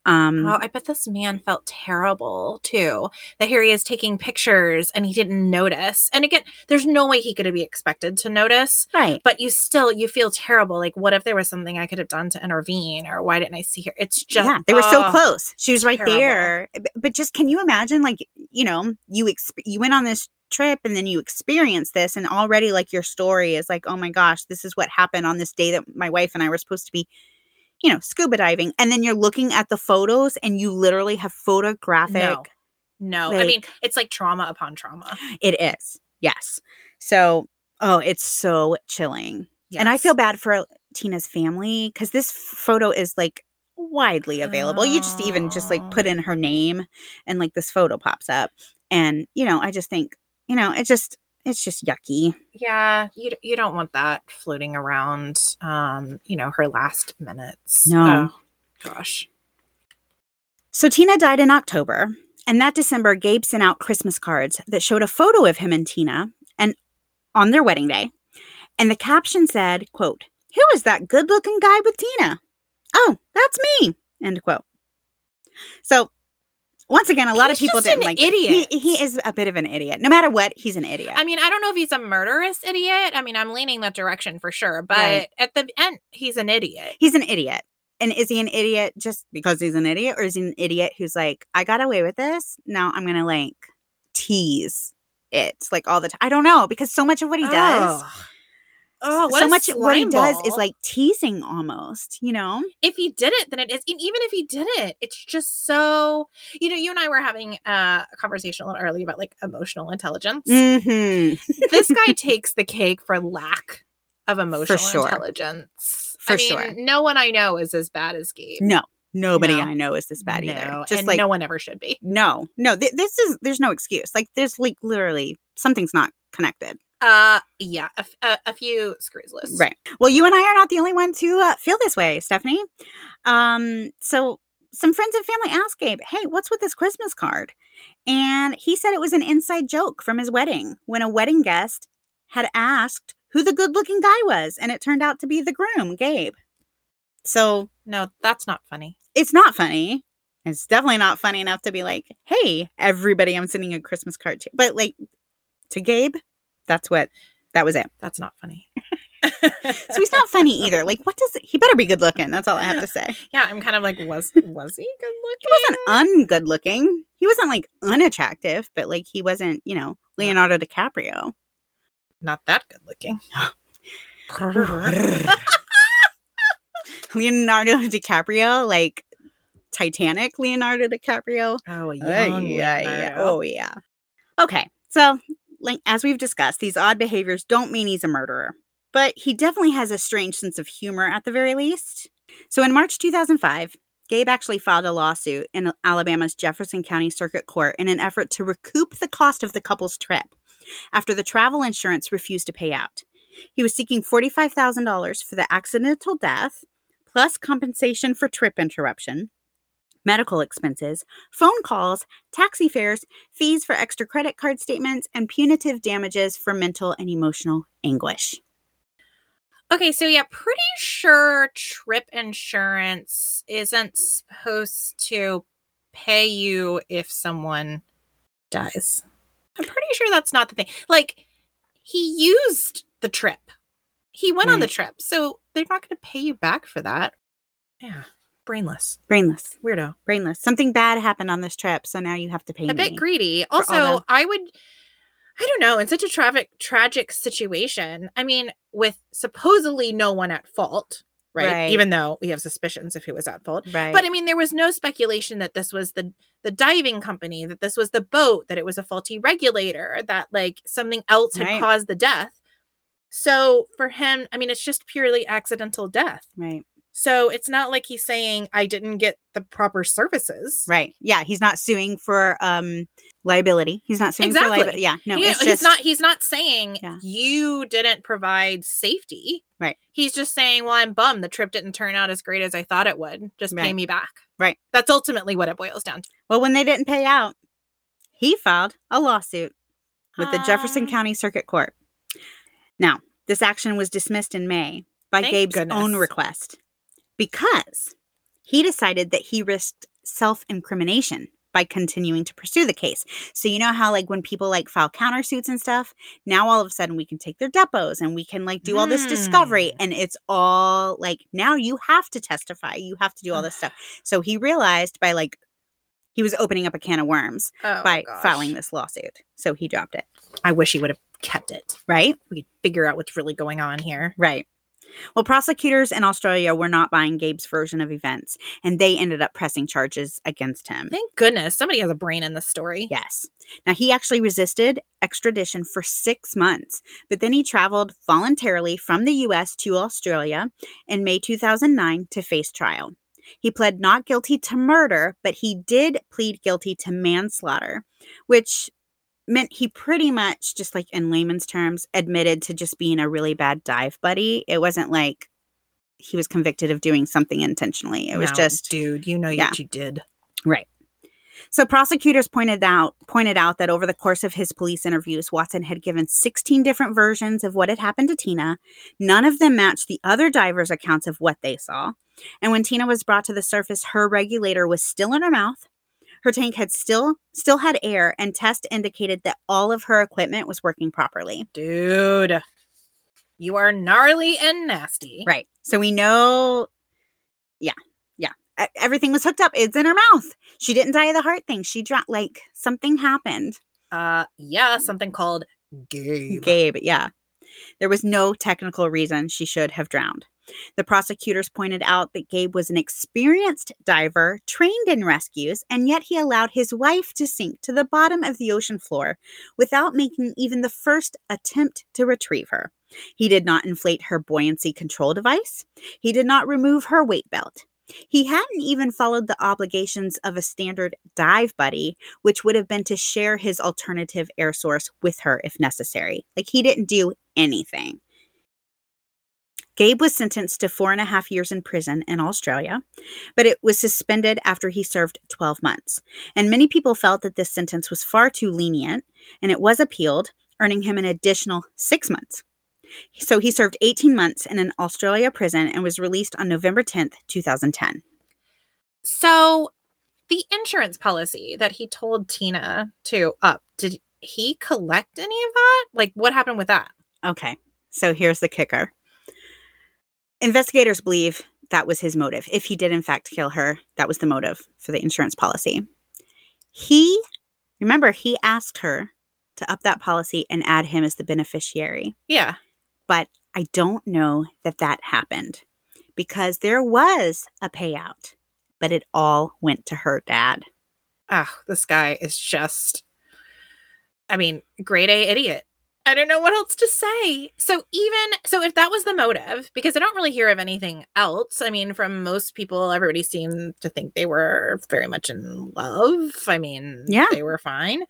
Um, Oh, I bet this man felt terrible too. That here he is taking pictures and he didn't notice. And again, there's no way he could be expected to notice. right. But you still you feel terrible. Like, what if there was something I could have done to intervene, or why didn't I see her? It's just yeah, they were so oh, close. She was right terrible. there. But just can you imagine, like, you know, you exp- you went on this trip and then you experienced this, and already like your story is like, oh my gosh, this is what happened on this day that my wife and I were supposed to be, you know, scuba diving, and then you're looking at the photos and you literally have photographic. No. No, I mean it's like trauma upon trauma. It is, yes. So, oh, it's so chilling. And I feel bad for Tina's family because this photo is like widely available. You just even just like Oh. put in her name and like this photo pops up. And, you know, I just think, you know, it just, it's just yucky. Yeah, you you don't want that floating around. Um, you know, her last minutes. No. Oh, gosh. So Tina died in October. And that December, Gabe sent out Christmas cards that showed a photo of him and Tina and on their wedding day. And the caption said, quote, Who is that good looking guy with Tina? Oh, that's me. End quote. So once again, a lot of people didn't like idiot. He, he is a bit of an idiot. No matter what, he's an idiot. I mean, I don't know if he's a murderous idiot. I mean, I'm leaning that direction for sure. But Right. at the end, he's an idiot. he's an idiot. And is he an idiot just because he's an idiot, or is he an idiot who's like, I got away with this. Now I'm gonna like tease it like all the time. I don't know because so much of what he does, Ugh. Oh, what so much what he slime does is like teasing almost. You know? if he did it, then it is. and Even if he did it, it's just so. You know, you and I were having uh, a conversation a little early about like emotional intelligence. Mm-hmm. this guy takes the cake for lack of emotional sure. intelligence. For I mean, sure. no one I know is as bad as Gabe. No, nobody No. I know is this bad either. No, Just and like no one ever should be. no, no. th- this is there's no excuse. Like there's like literally something's not connected. Uh, yeah, a, a- a few screws loose. Right. Well, you and I are not the only ones who uh, feel this way, Stephanie. Um, so some friends and family asked Gabe, "Hey, what's with this Christmas card?" And he said it was an inside joke from his wedding when a wedding guest had asked who the good-looking guy was, and it turned out to be the groom, Gabe. So No, that's not funny. it's not funny. It's definitely not funny enough to be like, "Hey, everybody, I'm sending a Christmas card to." But like to Gabe, that's what that was it. That's not funny. So he's not funny either. Like, what does he better be good looking? That's all I have to say. Yeah, I'm kind of like, was was he good looking? He wasn't ungood looking. He wasn't like unattractive, but like he wasn't, you know, Leonardo DiCaprio. Not that good looking. Leonardo DiCaprio, like Titanic Leonardo DiCaprio. oh, oh yeah, yeah, yeah. Oh, yeah. Okay. So, as we've discussed, these odd behaviors don't mean he's a murderer, but he definitely has a strange sense of humor at the very least. So, in March 2005, Gabe actually filed a lawsuit in Alabama's Jefferson County Circuit Court in an effort to recoup the cost of the couple's trip after the travel insurance refused to pay out. He was seeking $45,000 for the accidental death, plus compensation for trip interruption, medical expenses, phone calls, taxi fares, fees for extra credit card statements, and punitive damages for mental and emotional anguish. Okay, so yeah, pretty sure trip insurance isn't supposed to pay you if someone dies. I'm pretty sure that's not the thing. Like, he used the trip, he went on the trip, so they're not going to pay you back for that. Yeah, brainless, Brainless, weirdo. brainless. Something bad happened on this trip, so now you have to pay a me. bit greedy. Also, the- I would I don't know, in such a tragic tragic situation. I mean, with supposedly no one at fault, right? Right. Even though we have suspicions if he was at fault. right. But I mean, there was no speculation that this was the the diving company, that this was the boat, that it was a faulty regulator, that like something else had Right. caused the death. So for him, I mean, it's just purely accidental death. right. So it's not like he's saying I didn't get the proper services. Right. Yeah, he's not suing for um liability. He's not suing for liability. Yeah, no, it's he's just not he's not saying Yeah. you didn't provide safety. Right. He's just saying, Well, I'm bummed the trip didn't turn out as great as I thought it would. Just pay me back. Right. That's ultimately what it boils down to. Well, when they didn't pay out, he filed a lawsuit with the Jefferson Ah. County Circuit Court. Now, this action was dismissed in May by Gabe's own request because he decided that he risked self incrimination by continuing to pursue the case. So you know how like when people like file countersuits and stuff, now all of a sudden we can take their depots and we can like do all this discovery Mm. and it's all like now you have to testify, you have to do all this stuff. So he realized by like he was opening up a can of worms Oh, by gosh. filing this lawsuit. So he dropped it, I wish he would have kept it. right? We could figure out what's really going on here. Right. Well, prosecutors in Australia were not buying Gabe's version of events, and they ended up pressing charges against him. Thank goodness somebody has a brain in this story. Yes. Now, he actually resisted extradition for six months, but then he traveled voluntarily from the US to Australia in May 2009 to face trial. He pled not guilty to murder, but he did plead guilty to manslaughter, which meant he pretty much, just like in layman's terms, admitted to just being a really bad dive buddy. It wasn't like he was convicted of doing something intentionally. It was just dude, you know yeah. what you did. Right. So prosecutors pointed out pointed out that over the course of his police interviews, Watson had given 16 different versions of what had happened to Tina. None of them matched the other divers' accounts of what they saw. And when Tina was brought to the surface, her regulator was still in her mouth. Her tank had still still had air, and tests indicated that all of her equipment was working properly. Dude, you are gnarly and nasty. Right. So we know, yeah, yeah, everything was hooked up. It's in her mouth. She didn't die of the heart thing. She dropped like something happened. Uh, yeah, something called Gabe. Gabe, yeah. There was no technical reason she should have drowned. The prosecutors pointed out that Gabe was an experienced diver trained in rescues, and yet he allowed his wife to sink to the bottom of the ocean floor without making even the first attempt to retrieve her. He did not inflate her buoyancy control device. He did not remove her weight belt. He hadn't even followed the obligations of a standard dive buddy, which would have been to share his alternative air source with her if necessary. Like he didn't do anything. Gabe was sentenced to four and a half years in prison in Australia, but it was suspended after he served 12 months. And many people felt that this sentence was far too lenient, and it was appealed, earning him an additional six months. So he served 18 months in an Australia prison and was released on November 10th, 2010. So, the insurance policy that he told Tina to up, did he collect any of that? Like, what happened with that? Okay, so here's the kicker. Investigators believe that was his motive. If he did, in fact, kill her, that was the motive for the insurance policy. He, remember, he asked her to up that policy and add him as the beneficiary. Yeah. But I don't know that that happened because there was a payout, but it all went to her dad. Ah, this guy is just, I mean, grade A idiot. I don't know what else to say. So, even so, if that was the motive, because I don't really hear of anything else. I mean, from most people, everybody seemed to think they were very much in love. I mean, Yeah. they were fine.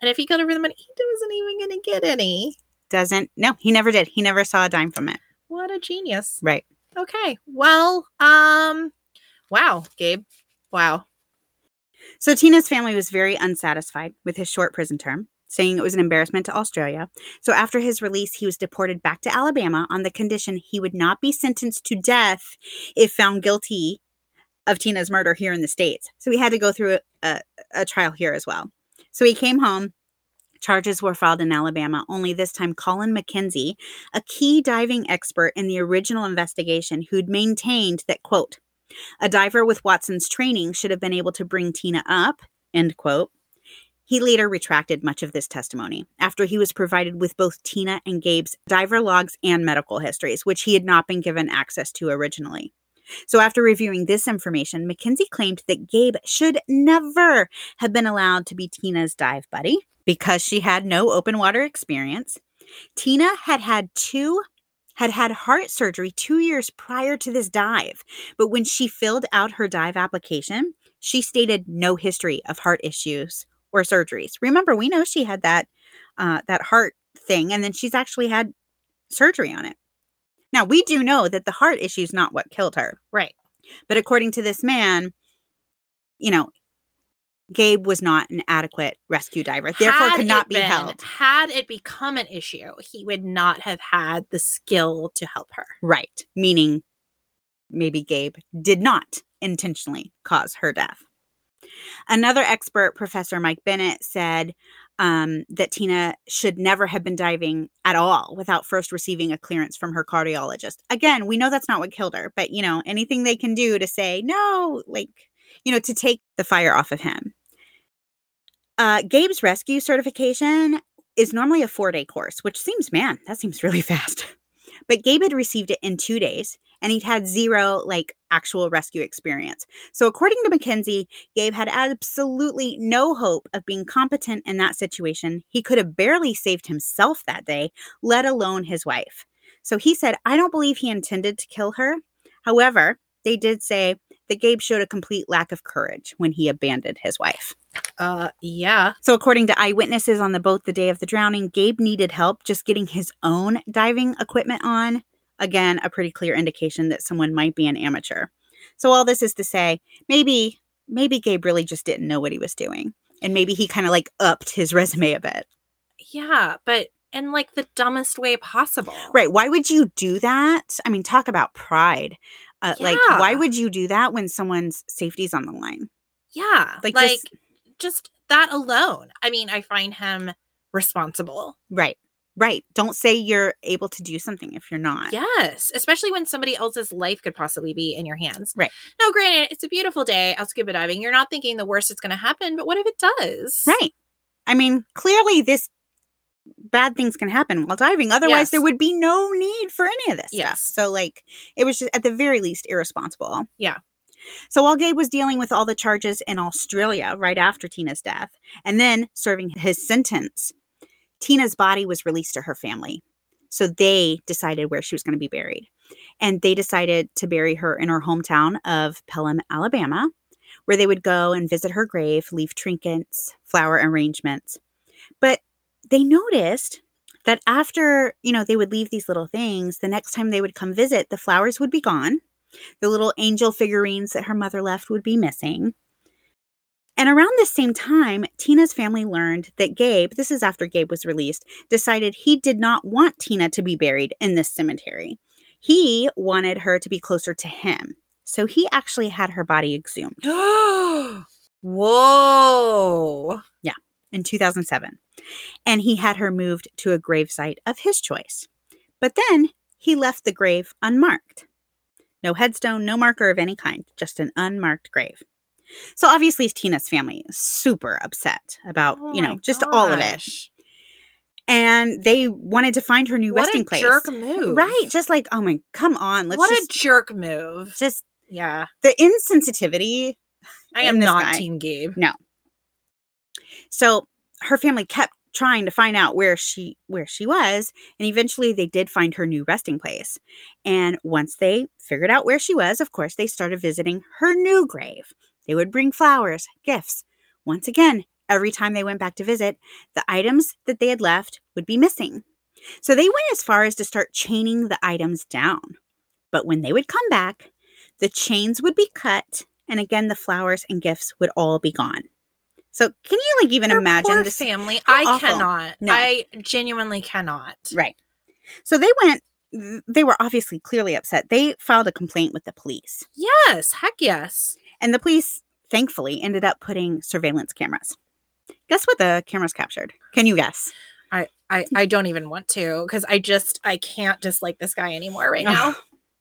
And if he got over the money, he wasn't even going to get any. Doesn't, no, he never did. He never saw a dime from it. What a genius. Right. Okay. Well, um, wow, Gabe. Wow. So Tina's family was very unsatisfied with his short prison term, saying it was an embarrassment to Australia. So after his release, he was deported back to Alabama on the condition he would not be sentenced to death if found guilty of Tina's murder here in the States. So he had to go through a, a, trial here as well. So he came home. Charges were filed in Alabama, only this time Colin McKenzie, a key diving expert in the original investigation, who'd maintained that, quote, a diver with Watson's training should have been able to bring Tina up, end quote. He later retracted much of this testimony after he was provided with both Tina and Gabe's diver logs and medical histories, which he had not been given access to originally. So, after reviewing this information, McKenzie claimed that Gabe should never have been allowed to be Tina's dive buddy because she had no open water experience. Tina had had two had had heart surgery 2 years prior to this dive, but when she filled out her dive application, she stated no history of heart issues or surgeries. Remember, we know she had that uh, that heart thing, and then she's actually had surgery on it. Now we do know that the heart issue is not what killed her, Right. but according to this man, you know, Gabe was not an adequate rescue diver, therefore Had could not be been- held. Had it become an issue, he would not have had the skill to help her. Right, meaning maybe Gabe did not intentionally cause her death. Another expert, Professor Mike Bennett, said um, that Tina should never have been diving at all without first receiving a clearance from her cardiologist. Again, we know that's not what killed her, but you know, anything they can do to say no, like, you know, to take the fire off of him. Uh, Gabe's rescue certification is normally a four day course, which seems, man, that seems really fast. But Gabe had received it in two days and he'd had zero like actual rescue experience. So, according to McKenzie, Gabe had absolutely no hope of being competent in that situation. He could have barely saved himself that day, let alone his wife. So, he said, I don't believe he intended to kill her. However, they did say that Gabe showed a complete lack of courage when he abandoned his wife. Uh, yeah. So, according to eyewitnesses on the boat the day of the drowning, Gabe needed help just getting his own diving equipment on. Again, a pretty clear indication that someone might be an amateur. So, all this is to say, maybe, maybe Gabe really just didn't know what he was doing. And maybe he kind of like upped his resume a bit. Yeah, but in like the dumbest way possible. Right. Why would you do that? I mean, talk about pride. Uh, Like, why would you do that when someone's safety's on the line? Yeah. Like, Like, just- just that alone. I mean, I find him responsible. Right. Right. Don't say you're able to do something if you're not. Yes, especially when somebody else's life could possibly be in your hands. Right. Now, granted, it's a beautiful day out scuba diving. You're not thinking the worst is going to happen, but what if it does? Right. I mean, clearly this bad things can happen while diving. Otherwise, there would be no need for any of this Yes. stuff. So, like, it was just at the very least irresponsible. Yeah. So while Gabe was dealing with all the charges in Australia right after Tina's death, and then serving his sentence, Tina's body was released to her family. So they decided where she was going to be buried. And they decided to bury her in her hometown of Pelham, Alabama, where they would go and visit her grave, leave trinkets, flower arrangements. But they noticed that after, you know, they would leave these little things, the next time they would come visit, the flowers would be gone. The little angel figurines that her mother left would be missing. And around the same time, Tina's family learned that Gabe, this is after Gabe was released, decided he did not want Tina to be buried in this cemetery. He wanted her to be closer to him. So he actually had her body exhumed Whoa. Yeah, in 2007. And he had her moved to a gravesite of his choice. But then he left the grave unmarked. No headstone, no marker of any kind, just an unmarked grave. So obviously Tina's family is super upset about, Oh you know, just all of it. And they wanted to find her new What resting a place. jerk move. Right. Just like, oh my, come on. Let's what just, a jerk move. just Yeah. the insensitivity. I am this not guy. Team Gabe. No. So her family kept trying to find out where she where she was and eventually they did find her new resting place and once they figured out where she was of course they started visiting her new grave they would bring flowers gifts once again every time they went back to visit the items that they had left would be missing so they went as far as to start chaining the items down but when they would come back the chains would be cut and again the flowers and gifts would all be gone so can you like even Her imagine this family. I awful. cannot. No. I genuinely cannot. Right. So they went, they were obviously clearly upset. They filed a complaint with the police, Yes. Heck yes. And the police thankfully ended up putting surveillance cameras. Guess what the cameras captured? Can you guess? I, I, I don't even want to because I just I can't dislike this guy anymore right now.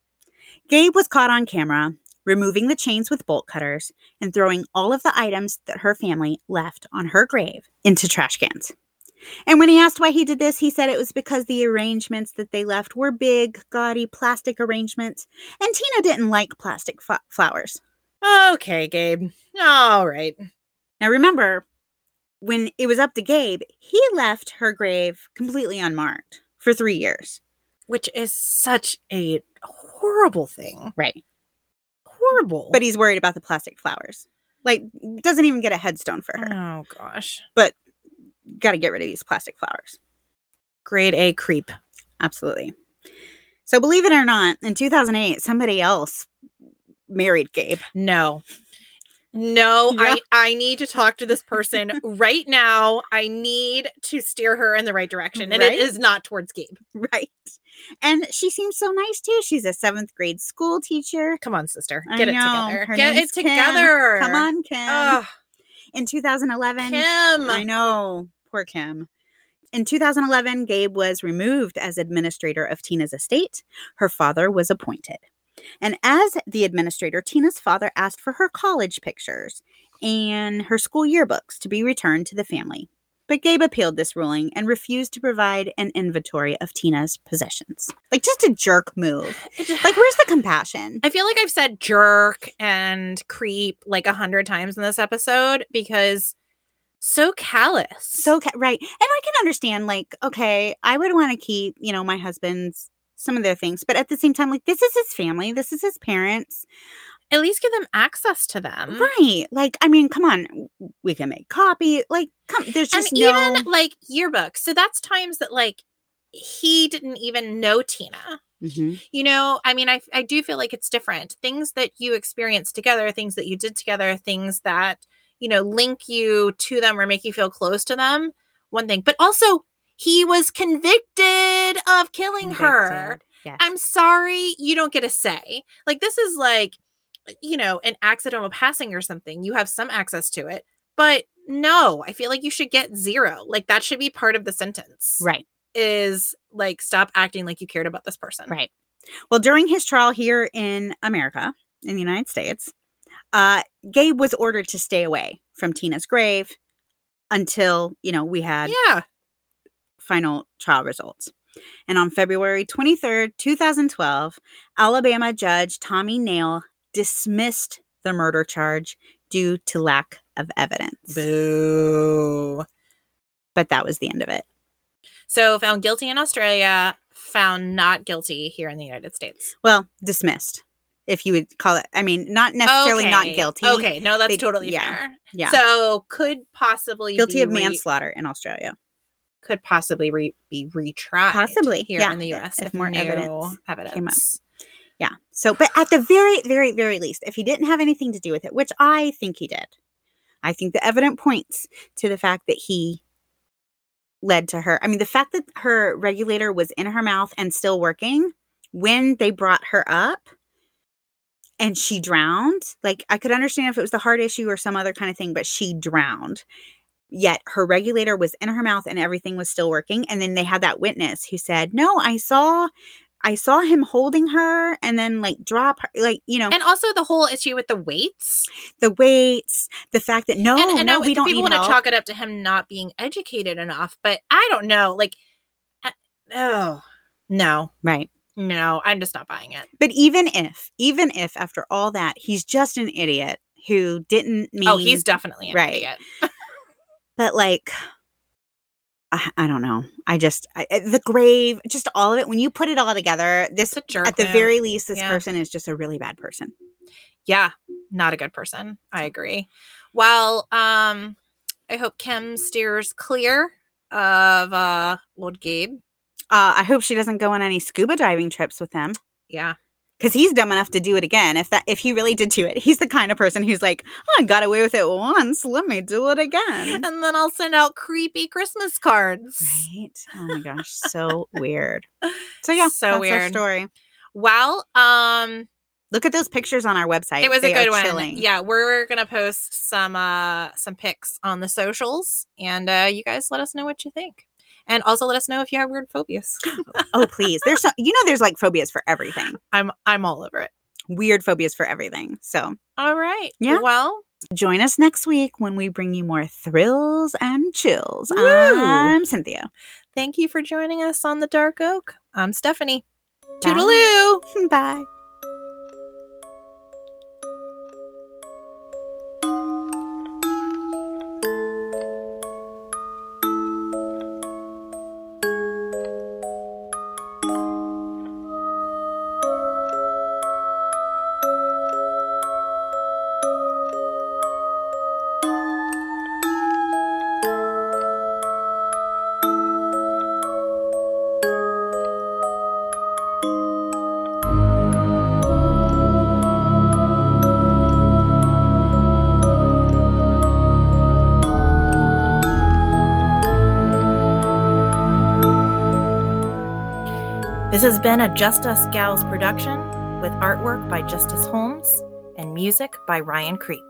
Gabe was caught on camera removing the chains with bolt cutters and throwing all of the items that her family left on her grave into trash cans. And when he asked why he did this, he said it was because the arrangements that they left were big, gaudy plastic arrangements, and Tina didn't like plastic f- flowers. Okay, Gabe. All right. Now remember, when it was up to Gabe, he left her grave completely unmarked for three years. Which is such a horrible thing. Right. Horrible. But he's worried about the plastic flowers. Like, doesn't even get a headstone for her. oh gosh. But got to get rid of these plastic flowers. Grade A creep. Absolutely. So, believe it or not, in 2008, somebody else married Gabe. No. No, Yeah. I I need to talk to this person right now. I need to steer her in the right direction. And Right? it is not towards Gabe. Right. And she seems so nice too. She's a seventh grade school teacher. Come on, sister. Get it together. Her Get it Kim. together. Come on, Kim. Ugh. In 2011, Kim. I know, poor Kim. In 2011, Gabe was removed as administrator of Tina's estate. Her father was appointed. And as the administrator, Tina's father asked for her college pictures and her school yearbooks to be returned to the family. But Gabe appealed this ruling and refused to provide an inventory of Tina's possessions. Like, just a jerk move. Like, where's the compassion? I feel like I've said jerk and creep like a hundred times in this episode because so callous. So, ca- right. And I can understand, like, okay, I would want to keep, you know, my husband's some of their things, but at the same time, like, this is his family, this is his parents. at least give them access to them. Right. Like, I mean, come on, we can make copy. Like, come, there's And just no. even like yearbooks. So that's times that like he didn't even know Tina. Mhm. You know, I mean, I I do feel like it's different. Things that you experience together, things that you did together, things that, you know, link you to them or make you feel close to them, one thing. But also he was convicted of killing her. Yes. I'm sorry, you don't get a say. Like this is like, you know, an accidental passing or something. You have some access to it, but no, I feel like you should get zero. Like that should be part of the sentence. right. Is like stop acting like you cared about this person. Right. Well, during his trial here in America, in the United States, uh, Gabe was ordered to stay away from Tina's grave until, you know, we had Yeah. final trial results. And on February 23rd, 2012, Alabama judge Tommy Nail dismissed the murder charge due to lack of evidence. Boo. But that was the end of it. So found guilty in Australia, found not guilty here in the United States. Well, dismissed, if you would call it. I mean, not necessarily not guilty. Okay, no, that's They- totally yeah, fair. Yeah. So could possibly Guilty be of re- manslaughter in Australia. Could possibly re- be retried Possibly, here yeah, in the U.S. if if, more evidence evidence, came up. Yeah. So, but at the very, very, very least, if he didn't have anything to do with it, which I think he did, I think the evidence points to the fact that he led to her. I mean, the fact that her regulator was in her mouth and still working when they brought her up and she drowned, like I could understand if it was the heart issue or some other kind of thing, but she drowned. Yet her regulator was in her mouth and everything was still working. And then they had that witness who said, No, I saw I saw him holding her and then like drop her, like, you know, And also the whole issue with the weights. the weights, the fact that no, and, and no, I- we don't people want to chalk it up to him not being educated enough, but I don't know. Like, uh, oh no, right. no, I'm just not buying it. But even if, even if after all that, he's just an idiot who didn't mean, oh, he's definitely an right. idiot. but like, I, I don't know. I just, I, I- the grave, just all of it, when you put it all together, this, It's a jerk. at the very least, this Yeah. person is just a really bad person. yeah, not a good person. I agree. Well, um, I hope Kim steers clear of uh old Gabe. Uh, I hope she doesn't go on any scuba diving trips with him. Yeah. Because he's dumb enough to do it again. If that if he really did do it, he's the kind of person who's like, oh, I got away with it once. Let me do it again. And then I'll send out creepy Christmas cards. Right? Oh my gosh, so weird. So yeah, So that's our weird. story. Well, um, Look at those pictures on our website. it was They a good one. chilling. Yeah, we're gonna post some uh some pics on the socials, and uh you guys let us know what you think, and also let us know if you have weird phobias. Oh please, there's so you know there's like phobias for everything. I'm I'm all over it. Weird phobias for everything. So All right. Yeah. Well, join us next week when we bring you more thrills and chills. Woo! I'm Cynthia. thank you for joining us on the Dark Oak. I'm Stephanie. Bye. Toodaloo. Bye. This has been a Just Us Gals production with artwork by Justyse Holmes and music by Ryan Creep.